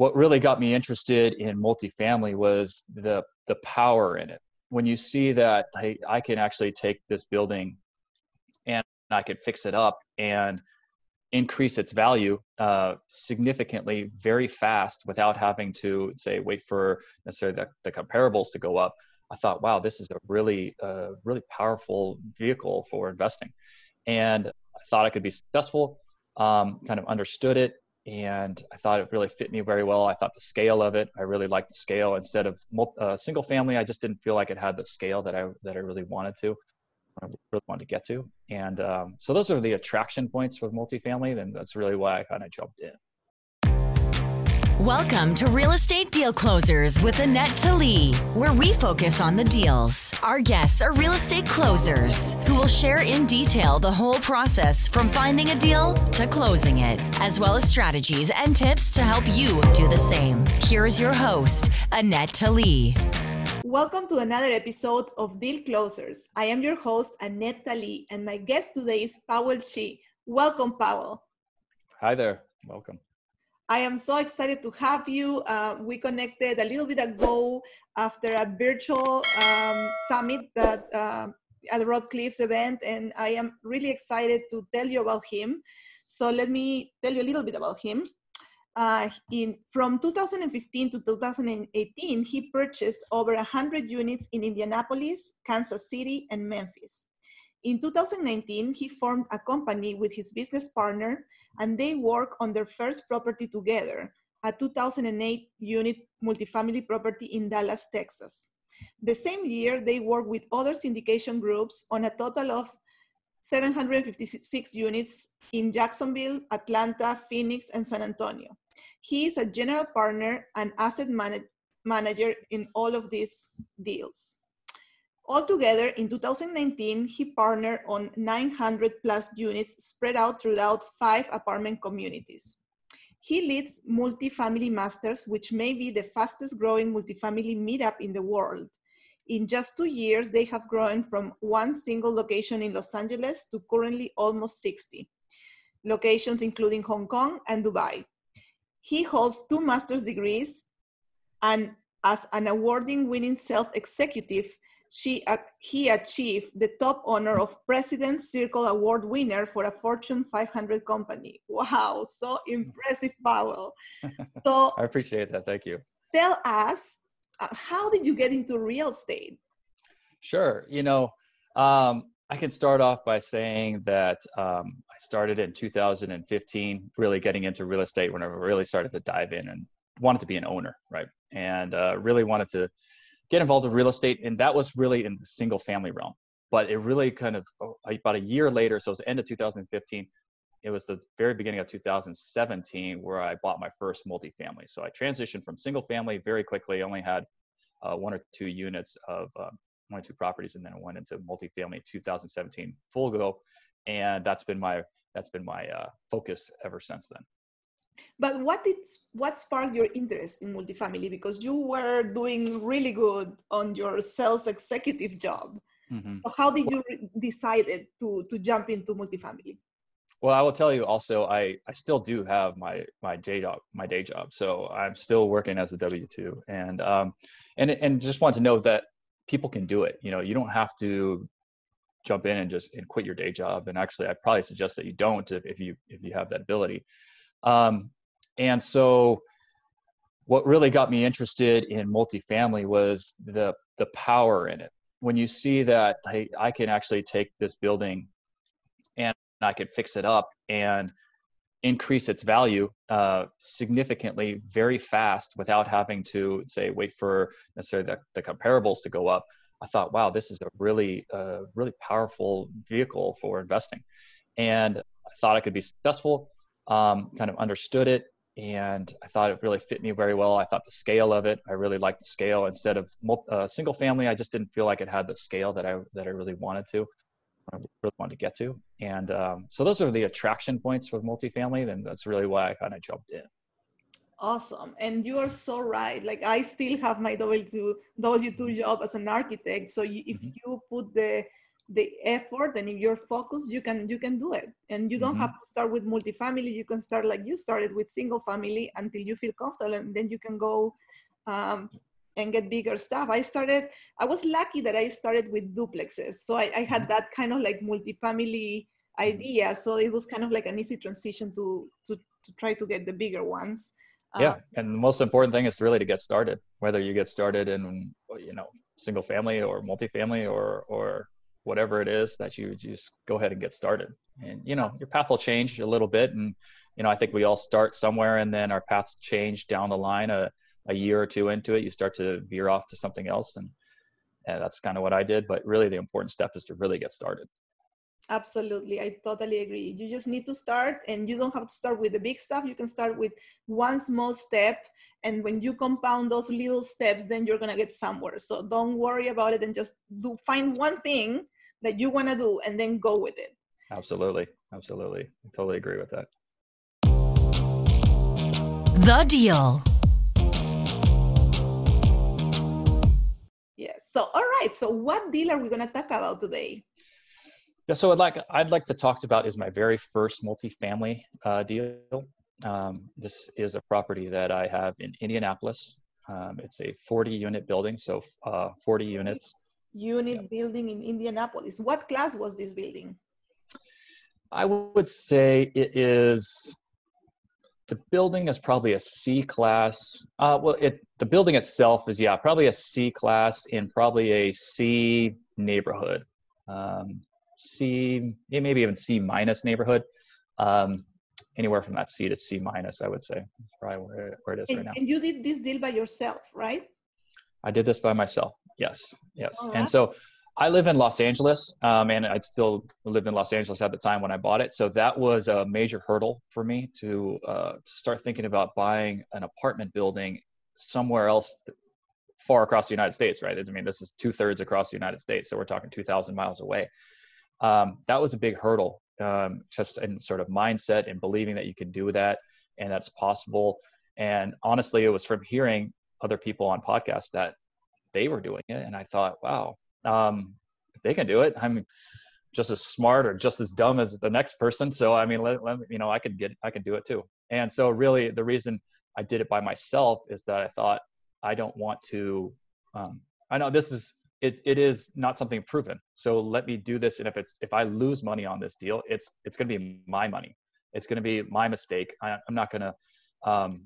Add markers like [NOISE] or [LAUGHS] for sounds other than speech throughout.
what really got me interested in multifamily was the the power in it. When you see that I can actually take this building and I can fix it up and increase its value uh, significantly very fast without having to say wait for necessarily the, the comparables to go up i thought wow this is a really uh, really powerful vehicle for investing and i thought i could be successful um, kind of understood it and i thought it really fit me very well i thought the scale of it i really liked the scale instead of uh, single family i just didn't feel like it had the scale that i that i really wanted to I really wanted to get to. And um, so those are the attraction points with multifamily. And that's really why I kind of jumped in. Welcome to Real Estate Deal Closers with Annette Tali, where we focus on the deals. Our guests are real estate closers who will share in detail the whole process from finding a deal to closing it, as well as strategies and tips to help you do the same. Here's your host, Annette Tali. Welcome to another episode of Deal Closers. I am your host, Annette Tali, and my guest today is Paul Shih. Welcome, Paul. Hi there. Welcome. I am so excited to have you. Uh, we connected a little bit ago after a virtual um, summit that uh, at the Cliff's event, and I am really excited to tell you about him. So let me tell you a little bit about him uh, in, from 2015 to 2018, he purchased over 100 units in Indianapolis, Kansas City, and Memphis. In 2019, he formed a company with his business partner, and they work on their first property together, a 2008 unit multifamily property in Dallas, Texas. The same year, they worked with other syndication groups on a total of 756 units in Jacksonville, Atlanta, Phoenix, and San Antonio. He is a general partner and asset manage manager in all of these deals. Altogether, in 2019, he partnered on 900 plus units spread out throughout five apartment communities. He leads Multifamily Masters, which may be the fastest growing multifamily meetup in the world. In just two years, they have grown from one single location in Los Angeles to currently almost 60 locations, including Hong Kong and Dubai. He holds two master's degrees, and as an awarding winning sales executive, she, uh, he achieved the top honor of President's Circle Award winner for a Fortune 500 company. Wow, so impressive, Paul. [LAUGHS] So I appreciate that. Thank you. Tell us, uh, how did you get into real estate? Sure. You know, um, I can start off by saying that um, I started in 2015, really getting into real estate when I really started to dive in and wanted to be an owner, right? And uh, really wanted to get involved in real estate. And that was really in the single family realm. But it really kind of oh, about a year later, so it was the end of 2015, it was the very beginning of 2017 where I bought my first multifamily. So I transitioned from single family very quickly, only had uh, one or two units of um, one or two properties, and then I went into multifamily 2017 full go, and that's been my that's been my uh, focus ever since then. But what did what sparked your interest in multifamily? Because you were doing really good on your sales executive job. Mm-hmm. So how did you re- decided to to jump into multifamily? Well, I will tell you also, I, I still do have my my day job, my day job. So I'm still working as a W two, and um, and and just want to know that people can do it. You know, you don't have to jump in and just and quit your day job. And actually, I probably suggest that you don't if, if you if you have that ability. Um, and so, what really got me interested in multifamily was the the power in it. When you see that hey, I can actually take this building and I can fix it up and increase its value uh, significantly very fast without having to say wait for necessarily the, the comparables to go up i thought wow this is a really uh, really powerful vehicle for investing and i thought i could be successful um, kind of understood it and i thought it really fit me very well i thought the scale of it i really liked the scale instead of uh, single family i just didn't feel like it had the scale that i that i really wanted to I really wanted to get to. And um, so those are the attraction points with multifamily. And that's really why I kind of jumped in. Awesome. And you are so right. Like I still have my W2, W2 job as an architect. So you, if mm-hmm. you put the, the effort and if you're focused you can you can do it. And you don't Mhm. have to start with multifamily. You can start like you started with single family until you feel comfortable and then you can go um, and get bigger stuff. I started i was lucky that i started with duplexes. So i, I had that kind of like multifamily idea. So it was kind of like an easy transition to to, to try to get the bigger ones. Yeah Um, and the most important thing is really to get started whether you get started in you know single family or multifamily or or whatever it is that you just go ahead and get started and you know your path will change a little bit and you know i think we all start somewhere and then our paths change down the line a, a year or two into it you start to veer off to something else and, and that's kind of what i did but really the important step is to really get started Absolutely. I totally agree. You just need to start and you don't have to start with the big stuff. You can start with one small step. And when you compound those little steps, then you're going to get somewhere. So don't worry about it and just do find one thing that you want to do and then go with it. absolutely absolutely i totally agree with that The Deal. Yes. So, all right. So, what deal are we going to talk about today? Yeah, so I'd like I'd like to talk about is my very first multifamily uh, deal. Um, this is a property that I have in Indianapolis. Um, it's a 40 unit building, so uh, 40 units. Unit building in Indianapolis. What class was this building? I would say it is the building is probably a C class. Uh, well, it the building itself is yeah probably a C class in probably a C neighborhood. Um, C maybe even C minus neighborhood. Um, anywhere from that C to C minus, I would say. That's probably where, it- where it is right now. and you did this deal by yourself, right? I did this by myself. Yes, yes. All And so I live in Los Angeles, um, and I still lived in Los Angeles at the time when I bought it. So that was a major hurdle for me to uh, to start thinking about buying an apartment building somewhere else, far across the United States. Right? I mean, this is two thirds across the United States, so we're talking 2,000 miles away. Um, that was a big hurdle, um, just in sort of mindset and believing that you can do that and that's possible. And honestly, it was from hearing other people on podcasts that they were doing it. And i thought wow um, if they can do it i'm just as smart or just as dumb as the next person. So i mean let, let, you know i could get i can do it too. And so really the reason i did it by myself is that i thought i don't want to um, i know this is it, it is not something proven. So let me do this and if it's if i lose money on this deal it's it's going to be my money. It's going to be my mistake. I, i'm not going to um,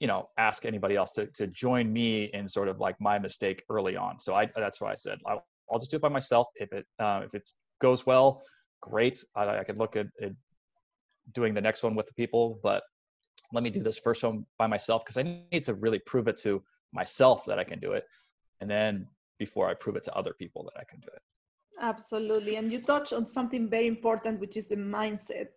you know ask anybody else to, to join me in sort of like my mistake early on. So i that's why i said. I'll, I'll just do it by myself. If it uh, if it goes well great. I, I could look at, at doing the next one with the people but let me do this first one by myself because i need to really prove it to myself that i can do it. And then before i prove it to other people that i can do it Absolutely. And you touch on something very important, which is the mindset.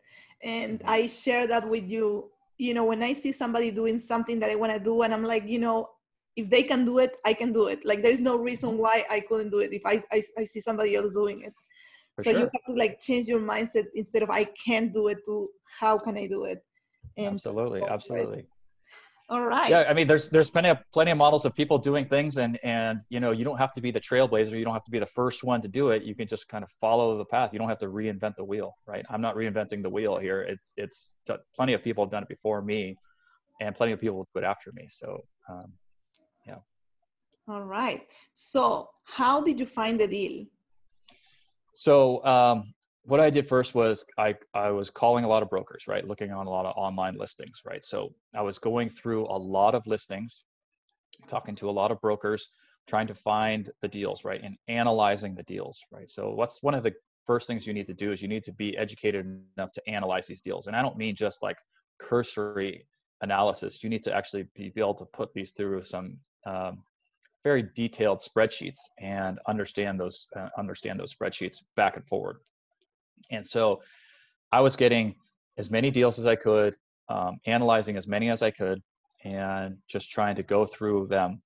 And mm-hmm. I share that with you. You know, when I see somebody doing something that I want to do, and I'm like, you know, if they can do it, I can do it. Like, there's no reason mm-hmm. why I couldn't do it if I, I, I see somebody else doing it. For so you have to like change your mindset instead of I can't do it to how can I do it? And absolutely it. All right. yeah i mean there's there's plenty of plenty of models of people doing things and and you know you don't have to be the trailblazer you don't have to be the first one to do it you can just kind of follow the path you don't have to reinvent the wheel right i'm not reinventing the wheel here it's it's plenty of people have done it before me and plenty of people will do it after me so um, yeah. All right. So how did you find the deal? So um, what I did first was I, I was calling a lot of brokers, right? Looking on a lot of online listings, right? So I was going through a lot of listings, talking to a lot of brokers, trying to find the deals, right? And analyzing the deals, right? So what's one of the first things you need to do is you need to be educated enough to analyze these deals. And I don't mean just like cursory analysis. You need to actually be, be able to put these through some um, very detailed spreadsheets and understand those uh, understand those spreadsheets back and forward. And so I was getting as many deals as I could, um, analyzing as many as I could, and just trying to go through them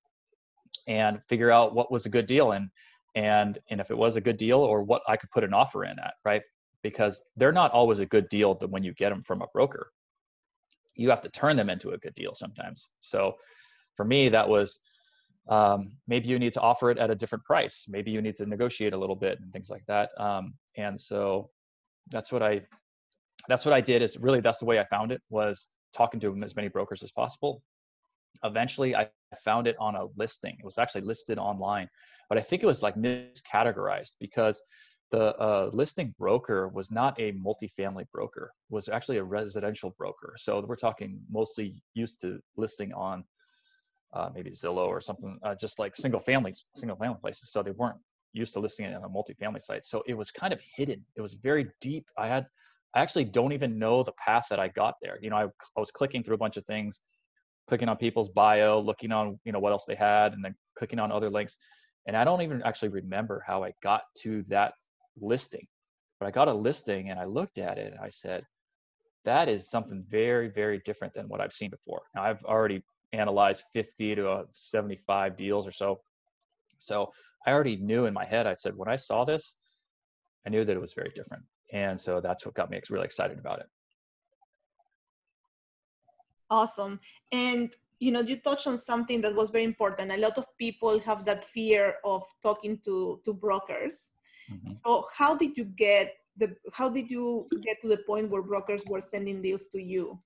and figure out what was a good deal and and and if it was a good deal or what I could put an offer in at, right? Because they're not always a good deal when you get them from a broker. You have to turn them into a good deal sometimes. So for me, that was um, maybe you need to offer it at a different price. Maybe you need to negotiate a little bit and things like that. Um, and so that's what I that's what I did. Is really that's the way I found it was talking to as many brokers as possible. Eventually, I found it on a listing. It was actually listed online, but I think it was like miscategorized because the uh, listing broker was not a multifamily broker was actually a residential broker so we're talking mostly used to listing on uh, maybe zillow or something uh, just like single families single family places so they weren't used to listing it on a multifamily site so it was kind of hidden it was very deep i had i actually don't even know the path that i got there you know i, I was clicking through a bunch of things clicking on people's bio looking on you know what else they had and then clicking on other links and i don't even actually remember how i got to that listing. But I got a listing and I looked at it and I said, that is something very, very different than what I've seen before. Now, I've already analyzed 50 to uh, 75 deals or so. So I already knew in my head, I said, when I saw this, I knew that it was very different. And so that's what got me really excited about it. Awesome. And you know, you touched on something that was very important. A lot of people have that fear of talking to to brokers. Mm-hmm. So how did you get the how did you get to the point where brokers were sending deals to you?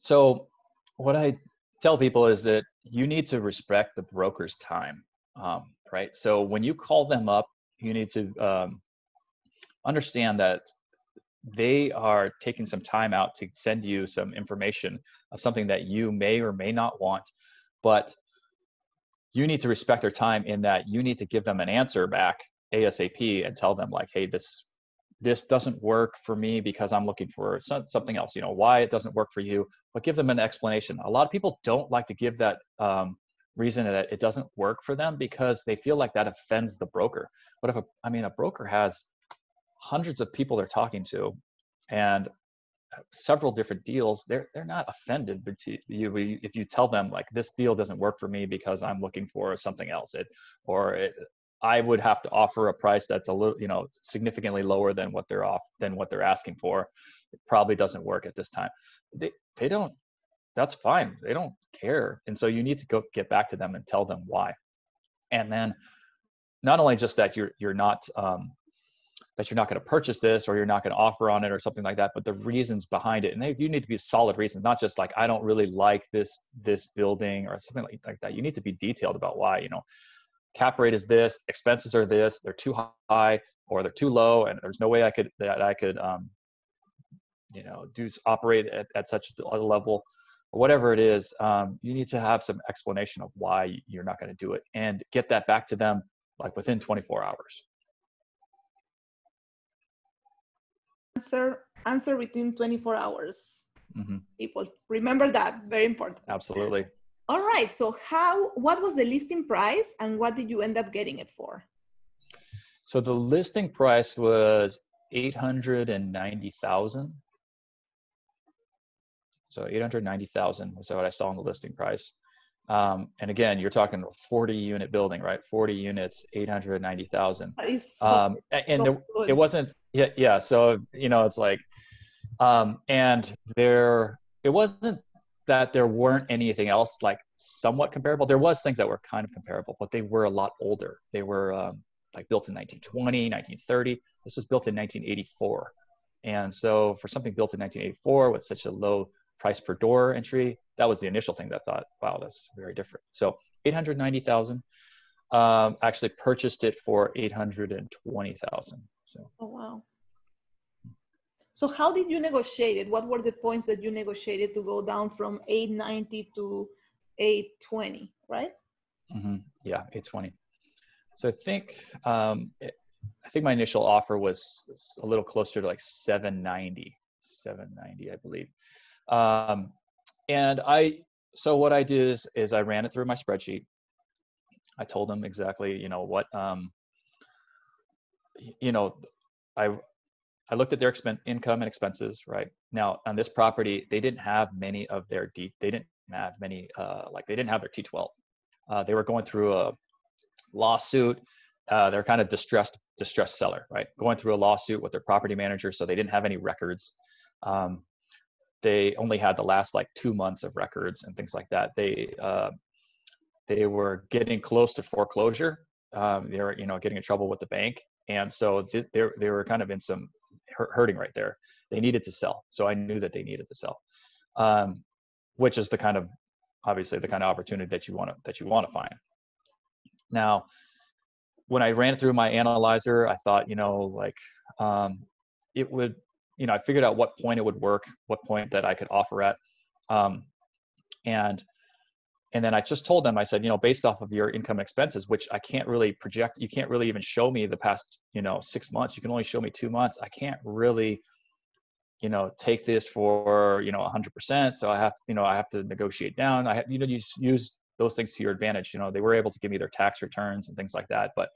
So what I tell people is that you need to respect the broker's time, um, right? So when you call them up, you need to um, understand that they are taking some time out to send you some information of something that you may or may not want, but you need to respect their time in that you need to give them an answer back asap and tell them like hey this this doesn't work for me because i'm looking for something else you know why it doesn't work for you but give them an explanation a lot of people don't like to give that um, reason that it doesn't work for them because they feel like that offends the broker but if a i mean a broker has hundreds of people they're talking to and several different deals, they're they're not offended you if you tell them like this deal doesn't work for me because I'm looking for something else. It or it, I would have to offer a price that's a little you know significantly lower than what they're off than what they're asking for. It probably doesn't work at this time. They they don't. That's fine. They don't care, and so you need to go get back to them and tell them why. And then not only just that you're you're not um, that you're not going to purchase this or you're not going to offer on it or something like that but the reasons behind it and they, you need to be solid reasons not just like i don't really like this this building or something like, like that you need to be detailed about why you know cap rate is this expenses are this they're too high or they're too low and there's no way i could that i could um you know do operate at, at such a level. Whatever it is um, you need to have some explanation of why you're not going to do it and get that back to them like within 24 hours. Answer answer within 24 hours. Mm-hmm. people remember that very important. Absolutely all right so how what was the listing price and what did you end up getting it for so the listing price was 890000 so 890000 was what i saw in the listing price um, and again, you're talking 40 unit building, right? 40 units, 890,000. So, um, and so there, it wasn't, yeah, yeah. So, you know, it's like, um, and there, it wasn't that there weren't anything else like somewhat comparable. There was things that were kind of comparable, but they were a lot older. They were um, like built in 1920, 1930. This was built in 1984. And so for something built in 1984 with such a low price per door entry. That was the initial thing that I thought, wow, that's very different. So 890,000. Um, actually purchased it for 820,000. So. Oh wow. So how did you negotiate it? What were the points that you negotiated to go down from 890 to 820, right? Mm-hmm. Yeah, 820. So I think um, it, I think my initial offer was a little closer to like 790, 790, I believe. Um, and I, so what I did is, is I ran it through my spreadsheet. I told them exactly, you know, what, um, you know, I, I looked at their income and expenses, right? Now on this property, they didn't have many of their D, they didn't have many, uh, like they didn't have their T12. Uh, they were going through a lawsuit. Uh, they're kind of distressed, distressed seller, right? Going through a lawsuit with their property manager, so they didn't have any records. Um, they only had the last like two months of records and things like that. They uh, they were getting close to foreclosure. Um, they were, you know, getting in trouble with the bank, and so they they were kind of in some hurting right there. They needed to sell, so I knew that they needed to sell, um, which is the kind of obviously the kind of opportunity that you want to that you want to find. Now, when I ran through my analyzer, I thought, you know, like um, it would, you know, I figured out what point it would work, what point that I could offer at, um, and and then I just told them, I said, you know, based off of your income expenses, which I can't really project, you can't really even show me the past, you know, six months. You can only show me two months. I can't really, you know, take this for, you know, 100%. So I have, you know, I have to negotiate down. I have, you know, you use those things to your advantage. You know, they were able to give me their tax returns and things like that. But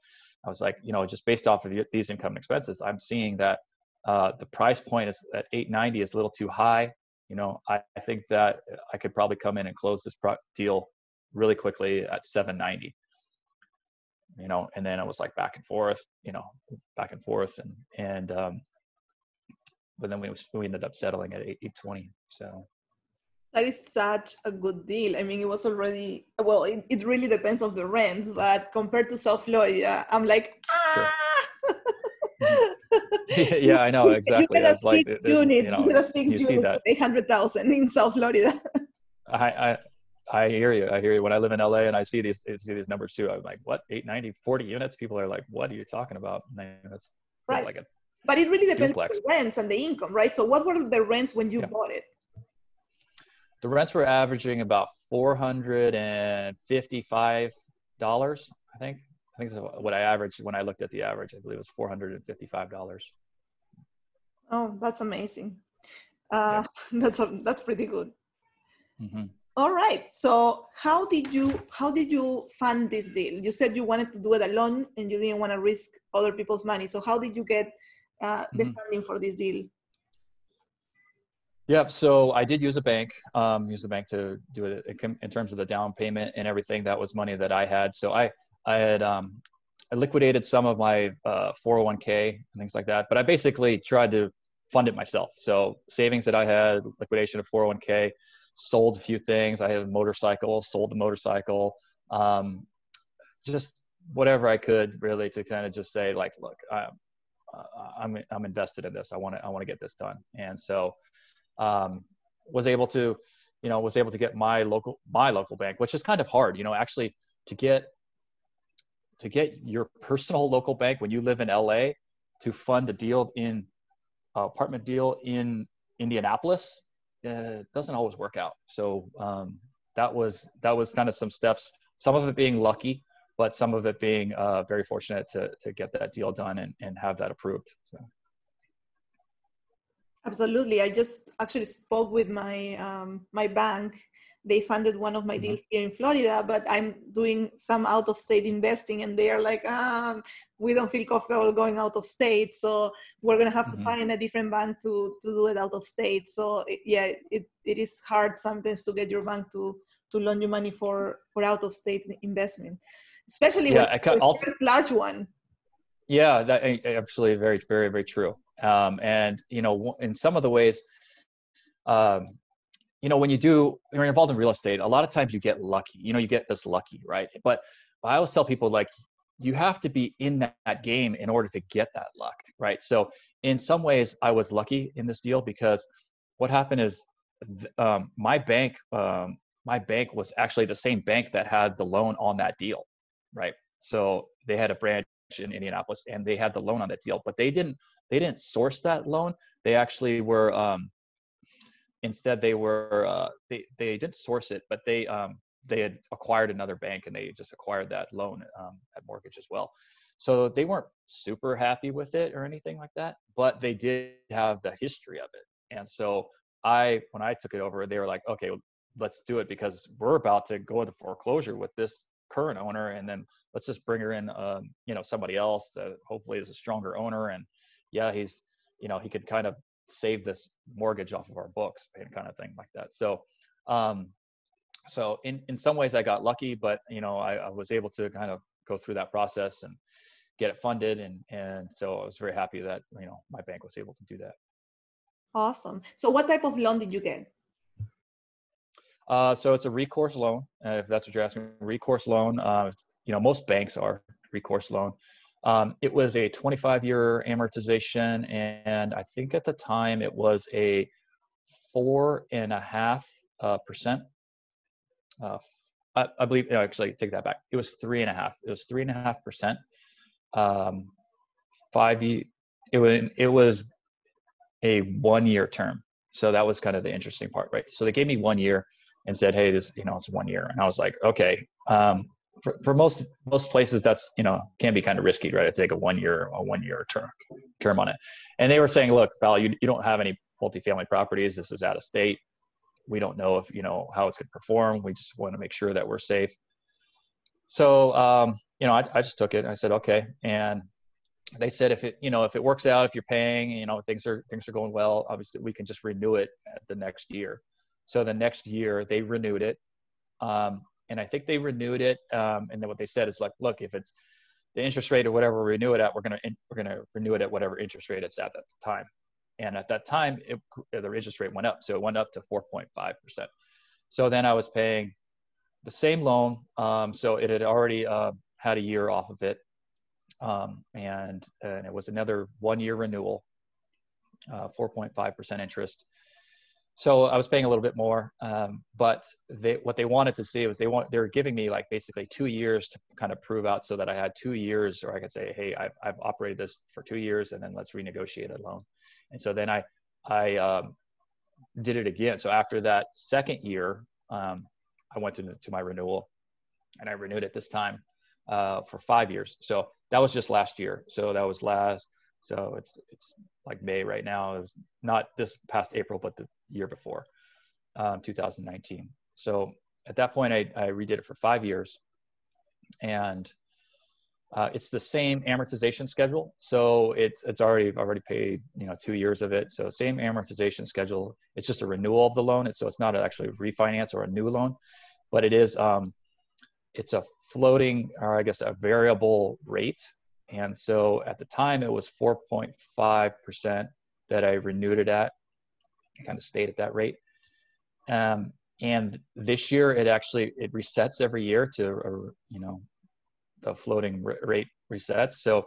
I was like, you know, just based off of these income expenses, I'm seeing that uh, the price point is at 890 is a little too high you know, I, I think that I could probably come in and close this pro- deal really quickly at 790. You know, and then it was like back and forth, you know, back and forth, and and um, but then we we ended up settling at 820. So that is such a good deal. I mean, it was already well. It, it really depends on the rents, but compared to South Florida, I'm like ah. Sure. [LAUGHS] yeah, I know exactly. You six like, unit. You, know, you get a six unit eight hundred thousand in South Florida. [LAUGHS] I, I I hear you. I hear you. When I live in LA and I see these see these numbers too, I'm like, what? 890, 40 units? People are like, what are you talking about? That's right. Like a but it really depends duplex. on the rents and the income, right? So what were the rents when you yeah. bought it? The rents were averaging about four hundred and fifty-five dollars, I think. I think what I averaged when I looked at the average. I believe it was four hundred and fifty-five dollars. Oh, that's amazing. Uh, yeah. [LAUGHS] That's a, that's pretty good. Mm-hmm. All right. So how did you how did you fund this deal? You said you wanted to do it alone and you didn't want to risk other people's money. So how did you get uh, the mm-hmm. funding for this deal? Yep. So I did use a bank, um, use the bank to do it in terms of the down payment and everything. That was money that I had. So I I had um, I liquidated some of my uh, 401k and things like that. But I basically tried to fund it myself. So savings that I had, liquidation of 401k, sold a few things. I had a motorcycle, sold the motorcycle, um, just whatever I could really to kind of just say like, look, I'm, I'm, I'm invested in this. I want to, I want to get this done. And so, um, was able to, you know, was able to get my local, my local bank, which is kind of hard, you know, actually to get, to get your personal local bank when you live in LA to fund a deal in uh, apartment deal in Indianapolis uh, doesn't always work out. So um, that was that was kind of some steps. Some of it being lucky, but some of it being uh, very fortunate to to get that deal done and, and have that approved. So. Absolutely. I just actually spoke with my um, my bank they funded one of my mm-hmm. deals here in Florida, but I'm doing some out of state investing and they are like, ah, we don't feel comfortable going out of state. So we're going to have mm-hmm. to find a different bank to, to do it out of state. So it, yeah, it, it is hard sometimes to get your bank to, to loan you money for, for out of state investment, especially yeah, when a large one. Yeah, that actually very, very, very true. Um, and you know, in some of the ways, um, you know, when you do, you're involved in real estate, a lot of times you get lucky. You know, you get this lucky, right? But I always tell people like you have to be in that, that game in order to get that luck, right? So in some ways, I was lucky in this deal because what happened is um, my bank, um, my bank was actually the same bank that had the loan on that deal, right? So they had a branch in Indianapolis and they had the loan on that deal, but they didn't they didn't source that loan. They actually were um, instead they were uh, they they didn't source it but they um, they had acquired another bank and they just acquired that loan um, at mortgage as well. So they weren't super happy with it or anything like that but they did have the history of it. And so i when i took it over they were like okay let's do it because we're about to go into foreclosure with this current owner and then let's just bring her in um, you know somebody else that hopefully is a stronger owner. And yeah he's you know he could kind of save this mortgage off of our books and kind of thing like that so um so in in some ways i got lucky but you know I, I was able to kind of go through that process and get it funded and and so i was very happy that you know my bank was able to do that awesome so what type of loan did you get Uh, so it's a recourse loan, uh, if that's what you're asking. Recourse loan. Uh, you know, most banks are recourse loan. Um, it was a 25-year amortization, and I think at the time it was a four and a half uh, percent. Uh, I, I, believe. No, actually, take that back. It was three and a half. It was three and a half percent. Um, five. It was. It was a one-year term. So that was kind of the interesting part, right? So they gave me one year and said, "Hey, this, you know, it's one year," and I was like, "Okay." Um, for, for most most places, that's you know can be kind of risky, right? To take a one year a one year term term on it, and they were saying, "Look, Val, you you don't have any multifamily properties. This is out of state. We don't know if you know how it's going to perform. We just want to make sure that we're safe." So um, you know, I, I just took it. I said, "Okay," and they said if it you know if it works out if you're paying you know things are things are going well obviously we can just renew it the next year so the next year they renewed it um, and i think they renewed it um, and then what they said is like look if it's the interest rate or whatever we renew it at we're to we're to renew it at whatever interest rate it's at that time and at that time it, the interest rate went up so it went up to 4.5% so then i was paying the same loan um, so it had already uh, had a year off of it um, and, and it was another one year renewal, uh, 4.5% interest. So I was paying a little bit more, um, but they, what they wanted to see was they want they were giving me like basically two years to kind of prove out so that I had two years, or I could say, hey, I've, I've operated this for two years, and then let's renegotiate a loan. And so then I I um, did it again. So after that second year, um, I went to to my renewal, and I renewed it this time uh, for five years. So that was just last year. So that was last. So it's it's like May right now. It was not this past April, but the year before, um, 2019. So at that point, I, I redid it for five years, and uh, it's the same amortization schedule. So it's it's already I've already paid you know two years of it. So same amortization schedule. It's just a renewal of the loan. It's, so it's not actually a refinance or a new loan, but it is um, it's a floating or I guess a variable rate. And so at the time it was 4.5% that I renewed it at. Kind of stayed at that rate. Um, and this year it actually it resets every year to uh, you know the floating rate resets. So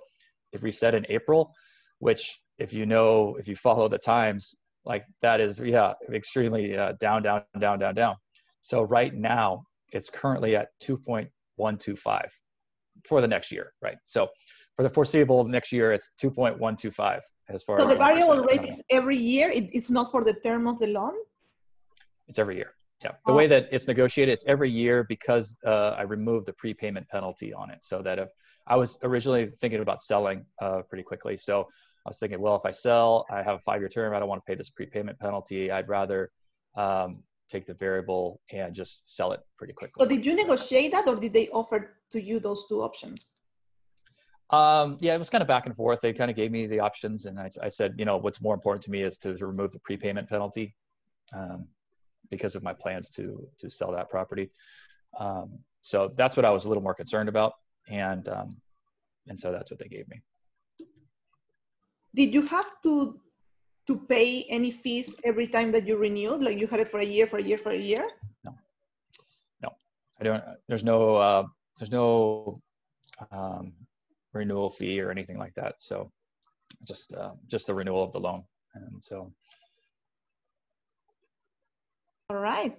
it reset in April, which if you know if you follow the times like that is yeah extremely uh, down down down down down. So right now it's currently at 2.125 for the next year, right? So for the foreseeable next year, it's 2.125 as far so as the variable rate is every year. It, it's not for the term of the loan. It's every year. Yeah, the oh. way that it's negotiated, it's every year because uh, I removed the prepayment penalty on it. So that if I was originally thinking about selling uh, pretty quickly, so I was thinking, well, if I sell, I have a five-year term. I don't want to pay this prepayment penalty. I'd rather um, take the variable and just sell it pretty quickly. So did you negotiate that or did they offer to you those two options? Um, yeah, it was kind of back and forth. They kind of gave me the options, and I, I said, you know, what's more important to me is to, to remove the prepayment penalty um, because of my plans to to sell that property. Um, so that's what I was a little more concerned about, and um, and so that's what they gave me. Did you have to to pay any fees every time that you renewed? Like you had it for a year, for a year, for a year? No, no, I don't. There's no, uh, there's no um, renewal fee or anything like that. So just, uh, just the renewal of the loan. And so. All right.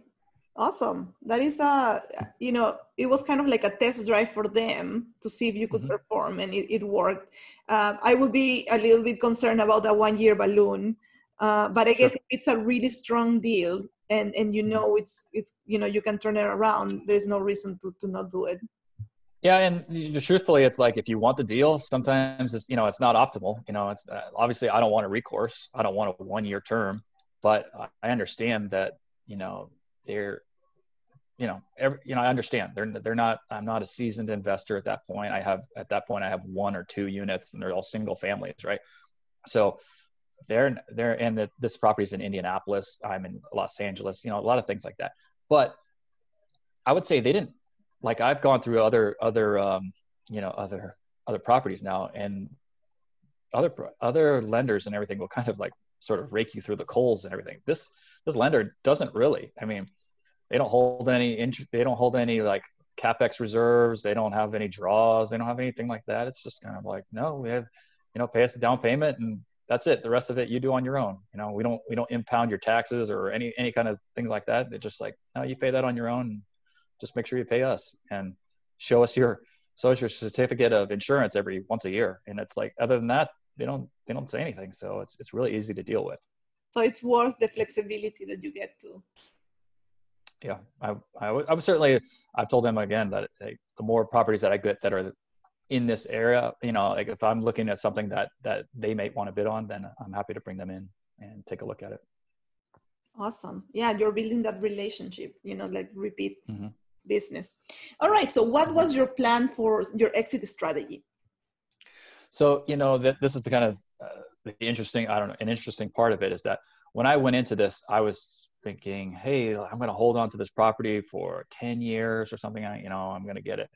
Awesome. That is a, you know, it was kind of like a test drive for them to see if you could mm-hmm. perform and it, it worked. Uh, I would be a little bit concerned about that one year balloon. Uh, but I sure. guess it's a really strong deal and, and you mm-hmm. know it's, it's, you know, you can turn it around, there's no reason to, to not do it. Yeah, and truthfully, it's like if you want the deal, sometimes it's you know it's not optimal. You know, it's uh, obviously I don't want a recourse, I don't want a one year term, but I understand that you know they're you know every, you know i understand they're they're not i'm not a seasoned investor at that point i have at that point i have one or two units and they're all single families right so they're they're and the, this property is in indianapolis i'm in los angeles you know a lot of things like that but i would say they didn't like i've gone through other other um you know other other properties now and other other lenders and everything will kind of like sort of rake you through the coals and everything. This this lender doesn't really. I mean, they don't hold any they don't hold any like capex reserves. They don't have any draws. They don't have anything like that. It's just kind of like no we have you know pay us a down payment and that's it. The rest of it you do on your own. You know we don't we don't impound your taxes or any any kind of things like that. They're just like no you pay that on your own just make sure you pay us and show us your your certificate of insurance every once a year. And it's like other than that they don't they don't say anything. So it's it's really easy to deal with. So it's worth the flexibility that you get to yeah. I i would, I would certainly i've told them again that like, the more properties that i get that are in this area you know like if i'm looking at something that that they may want to bid on then i'm happy to bring them in and take a look at it. Awesome. Yeah. You're building that relationship you know like repeat mm-hmm. Business. All right so what was your plan for your exit strategy? So you know that this is the kind of uh, the interesting i don't know an interesting part of it is that when i went into this i was thinking hey i'm going to hold on to this property for 10 years or something you know i'm going to get it.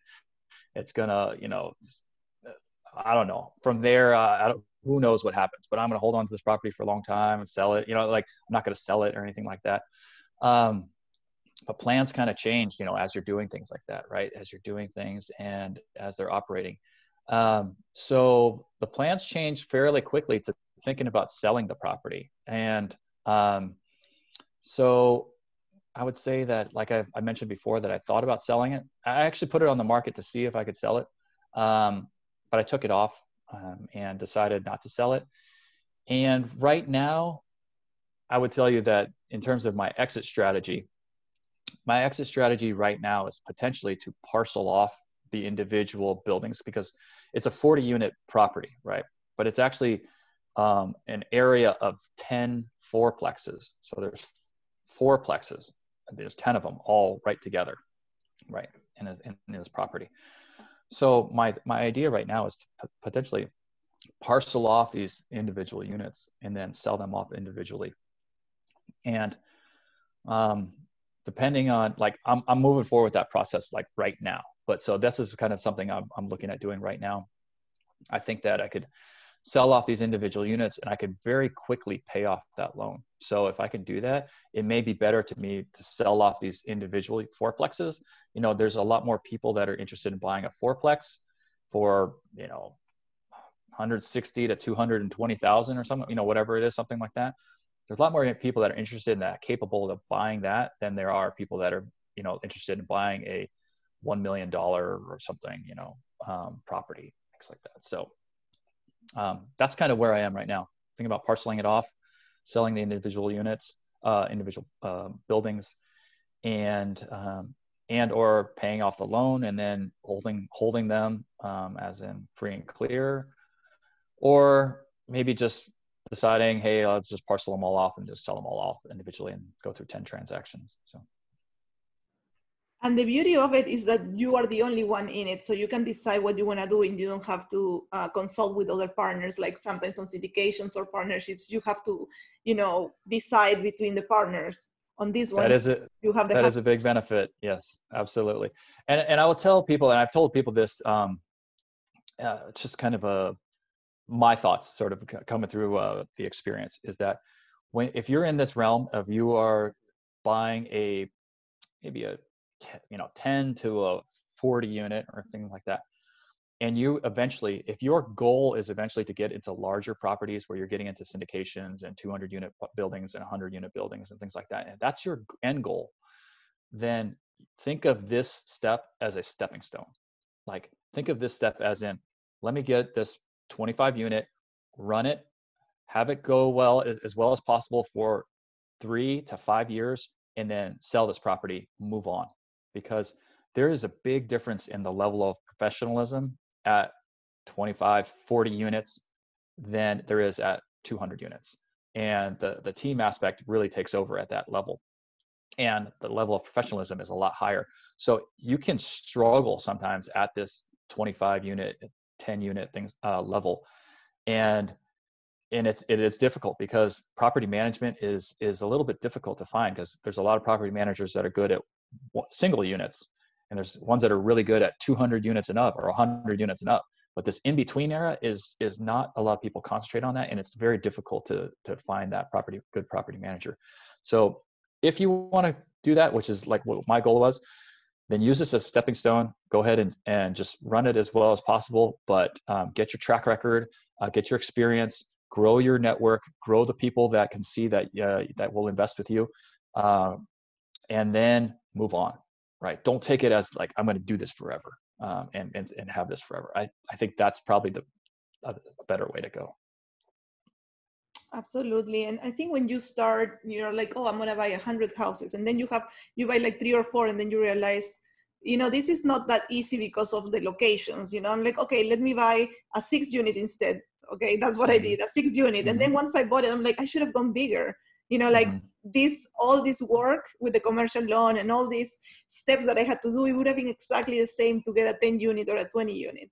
It's going to you know i don't know. From there uh, who knows what happens but i'm going to hold on to this property for a long time and sell it. You know like i'm not going to sell it or anything like that. Um, but plans kind of change you know as you're doing things like that right as you're doing things and as they're operating um, so the plans changed fairly quickly to thinking about selling the property. And um, so I would say that, like I, I, mentioned before, that I thought about selling it. I actually put it on the market to see if I could sell it, um, but I took it off um, and decided not to sell it. And right now, I would tell you that in terms of my exit strategy, my exit strategy right now is potentially to parcel off the individual buildings because it's a 40 unit property, right? But it's actually um, an area of 10 fourplexes. So there's four plexes. There's 10 of them all right together, right, in his, in his property. So my, my idea right now is to potentially parcel off these individual units and then sell them off individually. And um, depending on like I'm, I'm moving forward with that process like right now but so this is kind of something I'm, I'm looking at doing right now. I think that I could sell off these individual units and I could very quickly pay off that loan. So if I can do that, it may be better to me to sell off these individual fourplexes. You know, there's a lot more people that are interested in buying a fourplex for, you know, 160 to 220,000 or something, you know, whatever it is, something like that. There's a lot more people that are interested in that, capable of buying that than there are people that are, you know, interested in buying a one million dollar or something, you know, um, property, things like that. So um, that's kind of where I am right now. Thinking about parceling it off, selling the individual units, uh, individual uh, buildings, and um, and or paying off the loan and then holding holding them um, as in free and clear, or maybe just deciding, hey, let's just parcel them all off and just sell them all off individually and go through ten transactions. So. And the beauty of it is that you are the only one in it, so you can decide what you want to do, and you don't have to uh, consult with other partners. Like sometimes on syndications or partnerships, you have to, you know, decide between the partners. On this one, that is a you have the that is a big benefit. Yes, absolutely. And and I will tell people, and I've told people this. Um, uh, it's just kind of a my thoughts, sort of coming through uh, the experience, is that when if you're in this realm of you are buying a maybe a you know 10 to a 40 unit or things like that and you eventually if your goal is eventually to get into larger properties where you're getting into syndications and 200 unit buildings and 100 unit buildings and things like that and that's your end goal then think of this step as a stepping stone. Like think of this step as in let me get this 25 unit run it have it go well as well as possible for three to five years and then sell this property move on because there is a big difference in the level of professionalism at 25, 40 units than there is at 200 units. And the, the team aspect really takes over at that level. And the level of professionalism is a lot higher. So you can struggle sometimes at this 25 unit, 10 unit things uh, level. And and it's it is difficult because property management is is a little bit difficult to find because there's a lot of property managers that are good at single units. And there's ones that are really good at 200 units and up or 100 units and up. But this in between era is is not a lot of people concentrate on that and it's very difficult to to find that property good property manager. So if you want to do that, which is like what my goal was, then use this as a stepping stone. Go ahead and, and just run it as well as possible, but um, get your track record, uh, get your experience, grow your network, grow the people that can see that uh, that will invest with you, uh, and then move on. Right? Don't take it as like I'm going to do this forever um, and, and and have this forever. I I think that's probably the a, better way to go. Absolutely, and I think when you start, you know, like, oh, I'm gonna buy a hundred houses, and then you have you buy like three or four, and then you realize you know this is not that easy because of the locations you know i'm like okay let me buy a six unit instead okay that's what i mm-hmm. did a six unit mm-hmm. and then mm-hmm. once i bought it i'm like i should have gone bigger you know like mm-hmm. this all this work with the commercial loan and all these steps that i had to do it would have been exactly the same to get a 10 unit or a 20 unit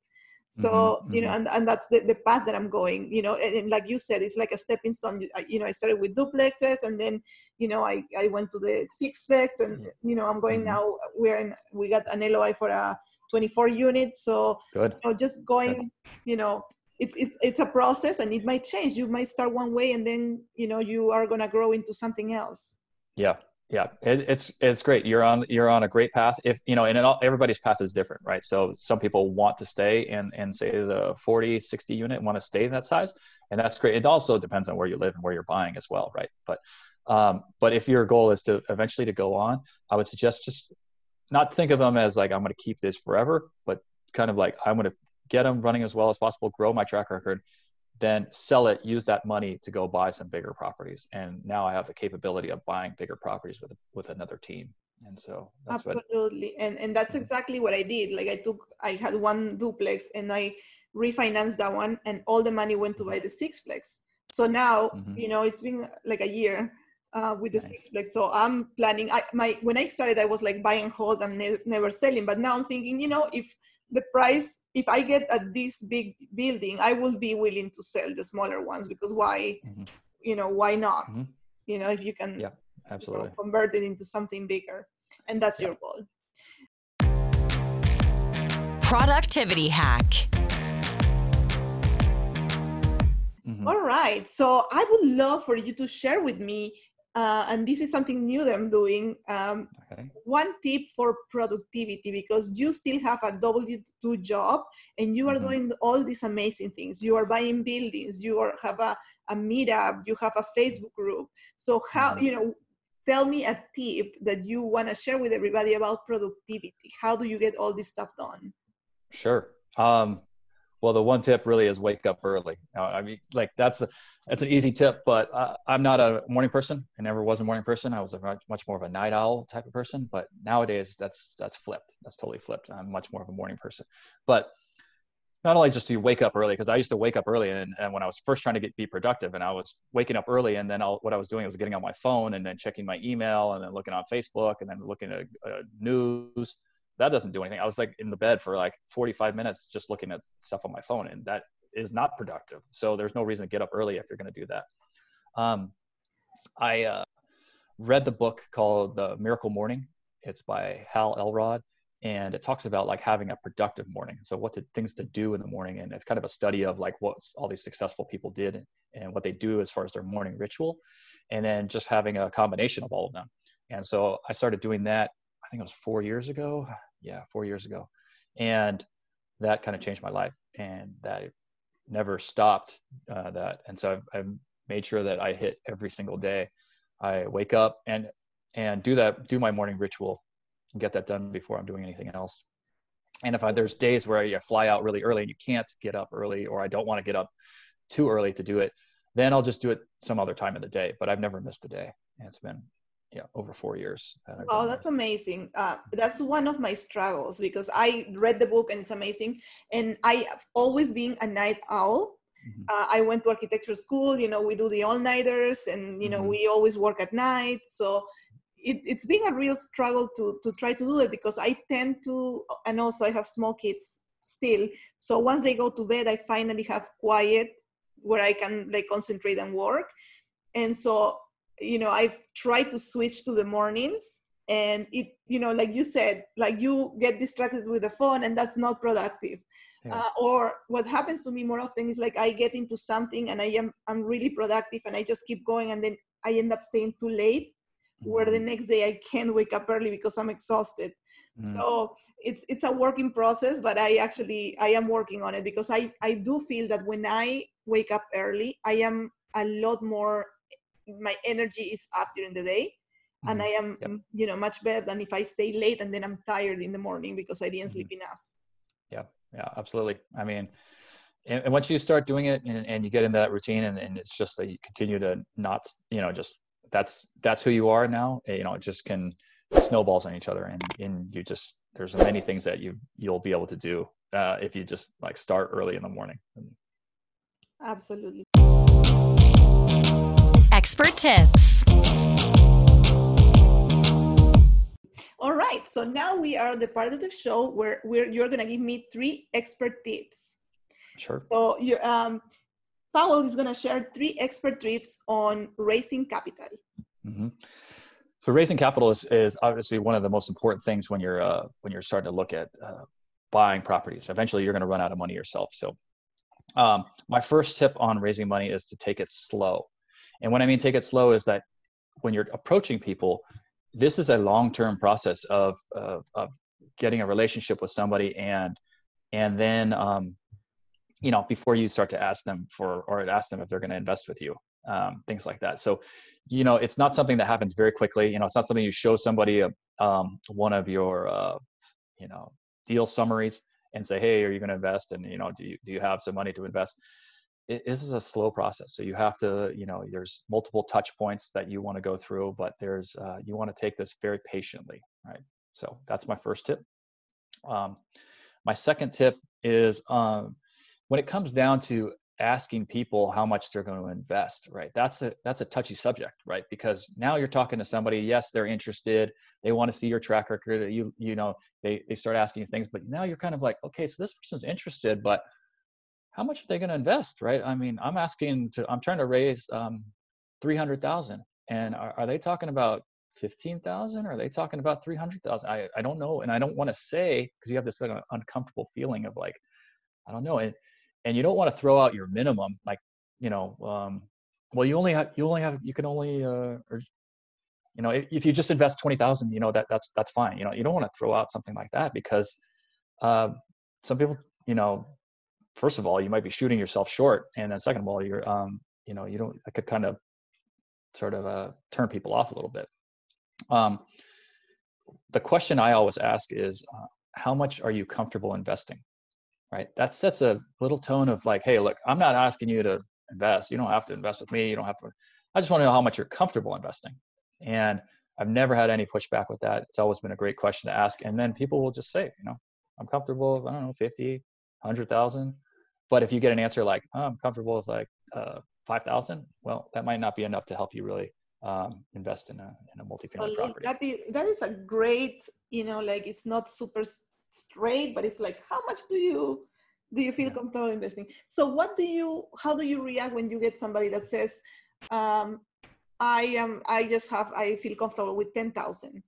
so mm-hmm, you know mm-hmm. and, and that's the, the path that i'm going you know and, and, like you said it's like a stepping stone you know i started with duplexes and then you know i, I went to the sixplex and you know i'm going mm-hmm. now we're in we got an loi for a 24 unit so Good. You know, just going Good. you know it's it's it's a process and it might change you might start one way and then you know you are going to grow into something else yeah yeah it, it's it's great. You're on you're on a great path if you know and all, everybody's path is different right? So some people want to stay in and say the 40 60 unit want to stay in that size and that's great. It also depends on where you live and where you're buying as well right? But um, but if your goal is to eventually to go on i would suggest just not think of them as like i'm going to keep this forever but kind of like i'm going to get them running as well as possible grow my track record then sell it, use that money to go buy some bigger properties. And now I have the capability of buying bigger properties with with another team. And so that's absolutely, what, and and that's mm-hmm. exactly what I did. Like I took, I had one duplex, and I refinanced that one, and all the money went to buy the sixplex. So now, mm-hmm. you know, it's been like a year uh, with the nice. sixplex. So I'm planning. I my when I started, I was like buy and hold and ne- never selling. But now I'm thinking, you know, if the price if i get at this big building i will be willing to sell the smaller ones because why mm-hmm. you know why not mm-hmm. you know if you can yeah absolutely you know, convert it into something bigger and that's yeah. your goal productivity hack mm-hmm. All right so i would love for you to share with me uh, and this is something new that I'm doing. Um, okay. One tip for productivity because you still have a W two job and you are mm-hmm. doing all these amazing things. You are buying buildings. You are, have a, a meetup. You have a Facebook group. So how mm-hmm. you know? Tell me a tip that you want to share with everybody about productivity. How do you get all this stuff done? Sure. Um, well, the one tip really is wake up early. Uh, I mean, like that's a, that's an easy tip, but uh, I'm not a morning person. I never was a morning person. I was a much, more of a night owl type of person. But nowadays, that's that's flipped. That's totally flipped. I'm much more of a morning person. But not only just do you wake up early, because I used to wake up early, and, and when I was first trying to get be productive, and I was waking up early, and then what I was doing was getting on my phone and then checking my email, and then looking on Facebook, and then looking at uh, news. That doesn't do anything. I was like in the bed for like 45 minutes just looking at stuff on my phone, and that is not productive. So there's no reason to get up early if you're going to do that. Um, I uh, read the book called The Miracle Morning. It's by Hal Elrod, and it talks about like having a productive morning. So what to, things to do in the morning, and it's kind of a study of like what all these successful people did and what they do as far as their morning ritual, and then just having a combination of all of them. And so I started doing that. I think it was four years ago. Yeah, four years ago, and that kind of changed my life. And that never stopped uh, that. And so I've, I've, made sure that I hit every single day. I wake up and and do that, do my morning ritual, and get that done before I'm doing anything else. And if I, there's days where I fly out really early and you can't get up early, or I don't want to get up too early to do it, then I'll just do it some other time of the day. But I've never missed a day. And it's been yeah over four years oh that's amazing. Uh, that's one of my struggles because i read the book and it's amazing. And i have always been a night owl. Mm-hmm. uh, i went to architecture school you know we do the all-nighters and you know mm-hmm. we always work at night. So it, it's been a real struggle to to try to do it because i tend to and also i have small kids still. So once they go to bed i finally have quiet where i can like concentrate and work. And so you know i've tried to switch to the mornings and it you know like you said like you get distracted with the phone and that's not productive yeah. uh, or what happens to me more often is like i get into something and i am i'm really productive and i just keep going and then i end up staying too late where the Mhm. next day I can't wake up early because I'm exhausted. Mhm. So it's it's a working process, but I actually I am working on it because I I do feel that when I wake up early, I am a lot more. My energy is up during the day, and Mhm. I am Yep. you know much better than if I stay late and then I'm tired in the morning because I didn't Mhm. sleep enough. yeah Yeah. absolutely i mean and, and once you start doing it and, and you get into that routine and, and it's just that you continue to not you know just that's that's who you are now eh, you know it just can snowballs on each other and and you just there's many things that you you'll be able to do uh, if you just like start early in the morning Absolutely. Expert tips. All right. So now we are the part of the show where where you're gonna give me three expert tips. sure So you um, Paul is gonna share three expert tips on raising capital. hmm So raising capital is, is obviously one of the most important things when you're uh, when you're starting to look at uh, buying properties. Eventually, you're going to run out of money yourself. So, um, my first tip on raising money is to take it slow. And when I mean take it slow, is that when you're approaching people, this is a long-term process of of, of getting a relationship with somebody, and and then um, you know before you start to ask them for or ask them if they're going to invest with you, um, things like that. So you know it's not something that happens very quickly. You know it's not something you show somebody uh, um, one of your uh, you know deal summaries and say hey are you going to invest? And you know do you do you have some money to invest it, this is a slow process so you have to you know there's multiple touch points that you want to go through but there's uh, you want to take this very patiently right? So that's my first tip. Um, my second tip is um, when it comes down to asking people how much they're going to invest right that's a that's a touchy subject right? Because now you're talking to somebody yes they're interested they want to see your track record you you know they they start asking you things but now you're kind of like okay so this person's interested but how much are they going to invest right? I mean i'm asking to i'm trying to raise um 300000 and are, are they talking about 15000 or are they talking about 300000 i i don't know and i don't want to say because you have this like, uncomfortable feeling of like i don't know and and you don't want to throw out your minimum like you know um, well you only have you only have you can only uh, or you know if, if you just invest 20000 you know that that's that's fine you know you don't want to throw out something like that because uh, some people you know first of all you might be shooting yourself short and then second of all you're um, you know you don't I could kind of sort of uh, turn people off a little bit um, the question i always ask is uh, how much are you comfortable investing right? That sets a little tone of like, hey, look, I'm not asking you to invest. You don't have to invest with me. You don't have to. I just want to know how much you're comfortable investing. And I've never had any pushback with that. It's always been a great question to ask. And then people will just say, you know, I'm comfortable, I don't know, 50, 100,000. But if you get an answer like, oh, I'm comfortable with like uh, 5,000, well, that might not be enough to help you really um, invest in a, in a multifamily So property. that is that is a great, you know, like it's not super straight, but it's like how much do you do you feel Yeah. comfortable investing? So what do you how do you react when you get somebody that says, um, I am I just have I feel comfortable with ten thousand.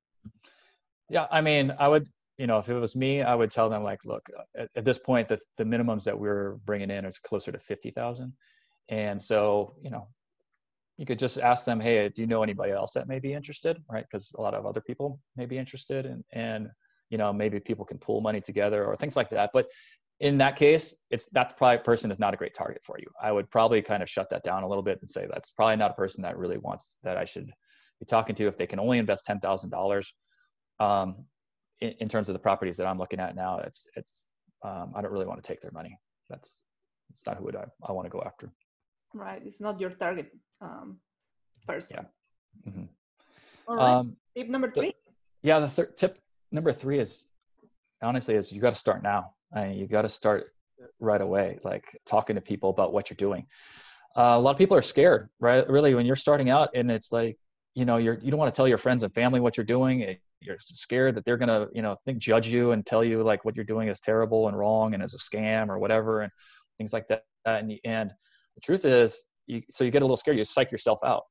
Yeah, I mean, I would, you know, if it was me, I would tell them like, look, at, at this point, the the minimums that we're bringing in is closer to fifty thousand, and so you know, you could just ask them, hey, do you know anybody else that may be interested, right? Because a lot of other people may be interested, and and you know, maybe people can pool money together or things like that. But in that case, it's that probably person is not a great target for you. I would probably kind of shut that down a little bit and say that's probably not a person that really wants that I should be talking to. If they can only invest ten thousand dollars, um, in, in terms of the properties that I'm looking at now, it's it's um, I don't really want to take their money. That's it's not who I, I want to go after. Right, it's not your target um, person. Yeah. Mhm. All right. Um, Tip number the- three. yeah, the third tip number three is honestly is you got to start now. I mean, you got to start right away, like talking to people about what you're doing. Uh, a lot of people are scared, right? Really, when you're starting out, and it's like, you know, you're you don't want to tell your friends and family what you're doing. You're scared that they're gonna, you know, think judge you and tell you like what you're doing is terrible and wrong and is a scam or whatever and things like that. And and the truth is, you, so you get a little scared. You psych yourself out.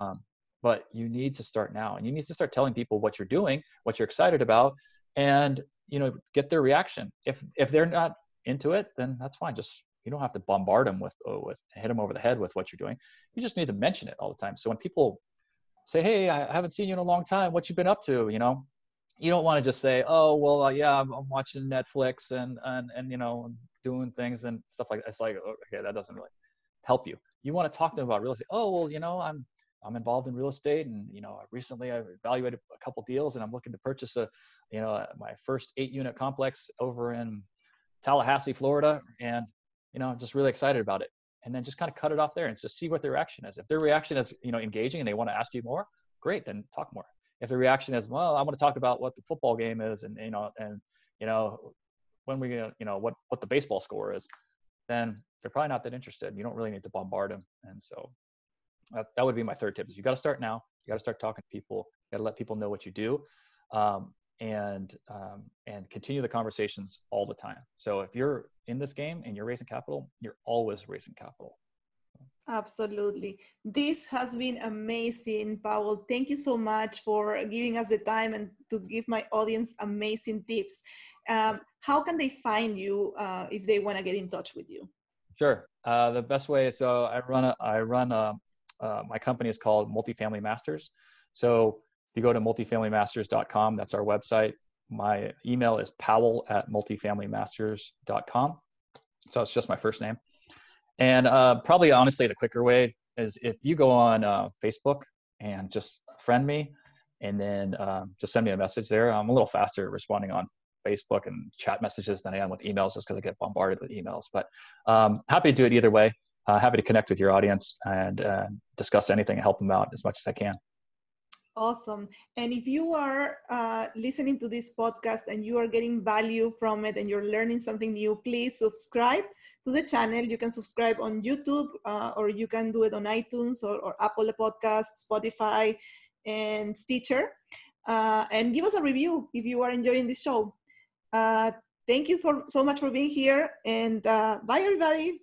Um, but you need to start now, and you need to start telling people what you're doing, what you're excited about, and you know get their reaction if if they're not into it then that's fine just you don't have to bombard them with uh, with hit them over the head with what you're doing you just need to mention it all the time so when people say, hey, I haven't seen you in a long time. What you been up to? You know, you don't want to just say, oh, well, uh, yeah, I'm, I'm, watching Netflix and and and you know, doing things and stuff like that. It's like, okay, that doesn't really help you. You want to talk to them about real estate. Oh, well, you know, I'm I'm involved in real estate, and you know, recently I've evaluated a couple deals, and I'm looking to purchase a, you know, my first eight-unit complex over in Tallahassee, Florida, and you know, I'm just really excited about it. And then just kind of cut it off there and just see what their reaction is. If their reaction is, you know, engaging and they want to ask you more, great, then talk more. If the reaction is, well, I want to talk about what the football game is, and you know, and you know, when we, you know, what what the baseball score is, then they're probably not that interested. You don't really need to bombard them. And so that, that would be my third tip is you got to start now. You got to start talking to people. You got to let people know what you do. Um, and um, and continue the conversations all the time. So if you're in this game and you're raising capital, you're always raising capital. Absolutely. This has been amazing, Paul. Thank you so much for giving us the time and to give my audience amazing tips. Um, how can they find you uh, if they want to get in touch with you? Sure. Uh, the best way. So I run a, I run a, uh, my company is called Multifamily Masters. So you go to multifamilymasters.com, that's our website. My email is paul at multifamilymasters.com. So it's just my first name. And uh, probably honestly, the quicker way is if you go on uh, Facebook and just friend me and then um, just send me a message there. I'm a little faster responding on Facebook and chat messages than I am with emails just because I get bombarded with emails. But um, happy to do it either way. Uh, happy to connect with your audience and uh, discuss anything and help them out as much as I can. Awesome. And if you are uh, listening to this podcast and you are getting value from it and you're learning something new, please subscribe to the channel. You can subscribe on YouTube uh, or you can do it on iTunes or, or Apple Podcasts, Spotify, and Stitcher. Uh, and give us a review if you are enjoying this show. Uh, thank you for so much for being here and uh, bye everybody.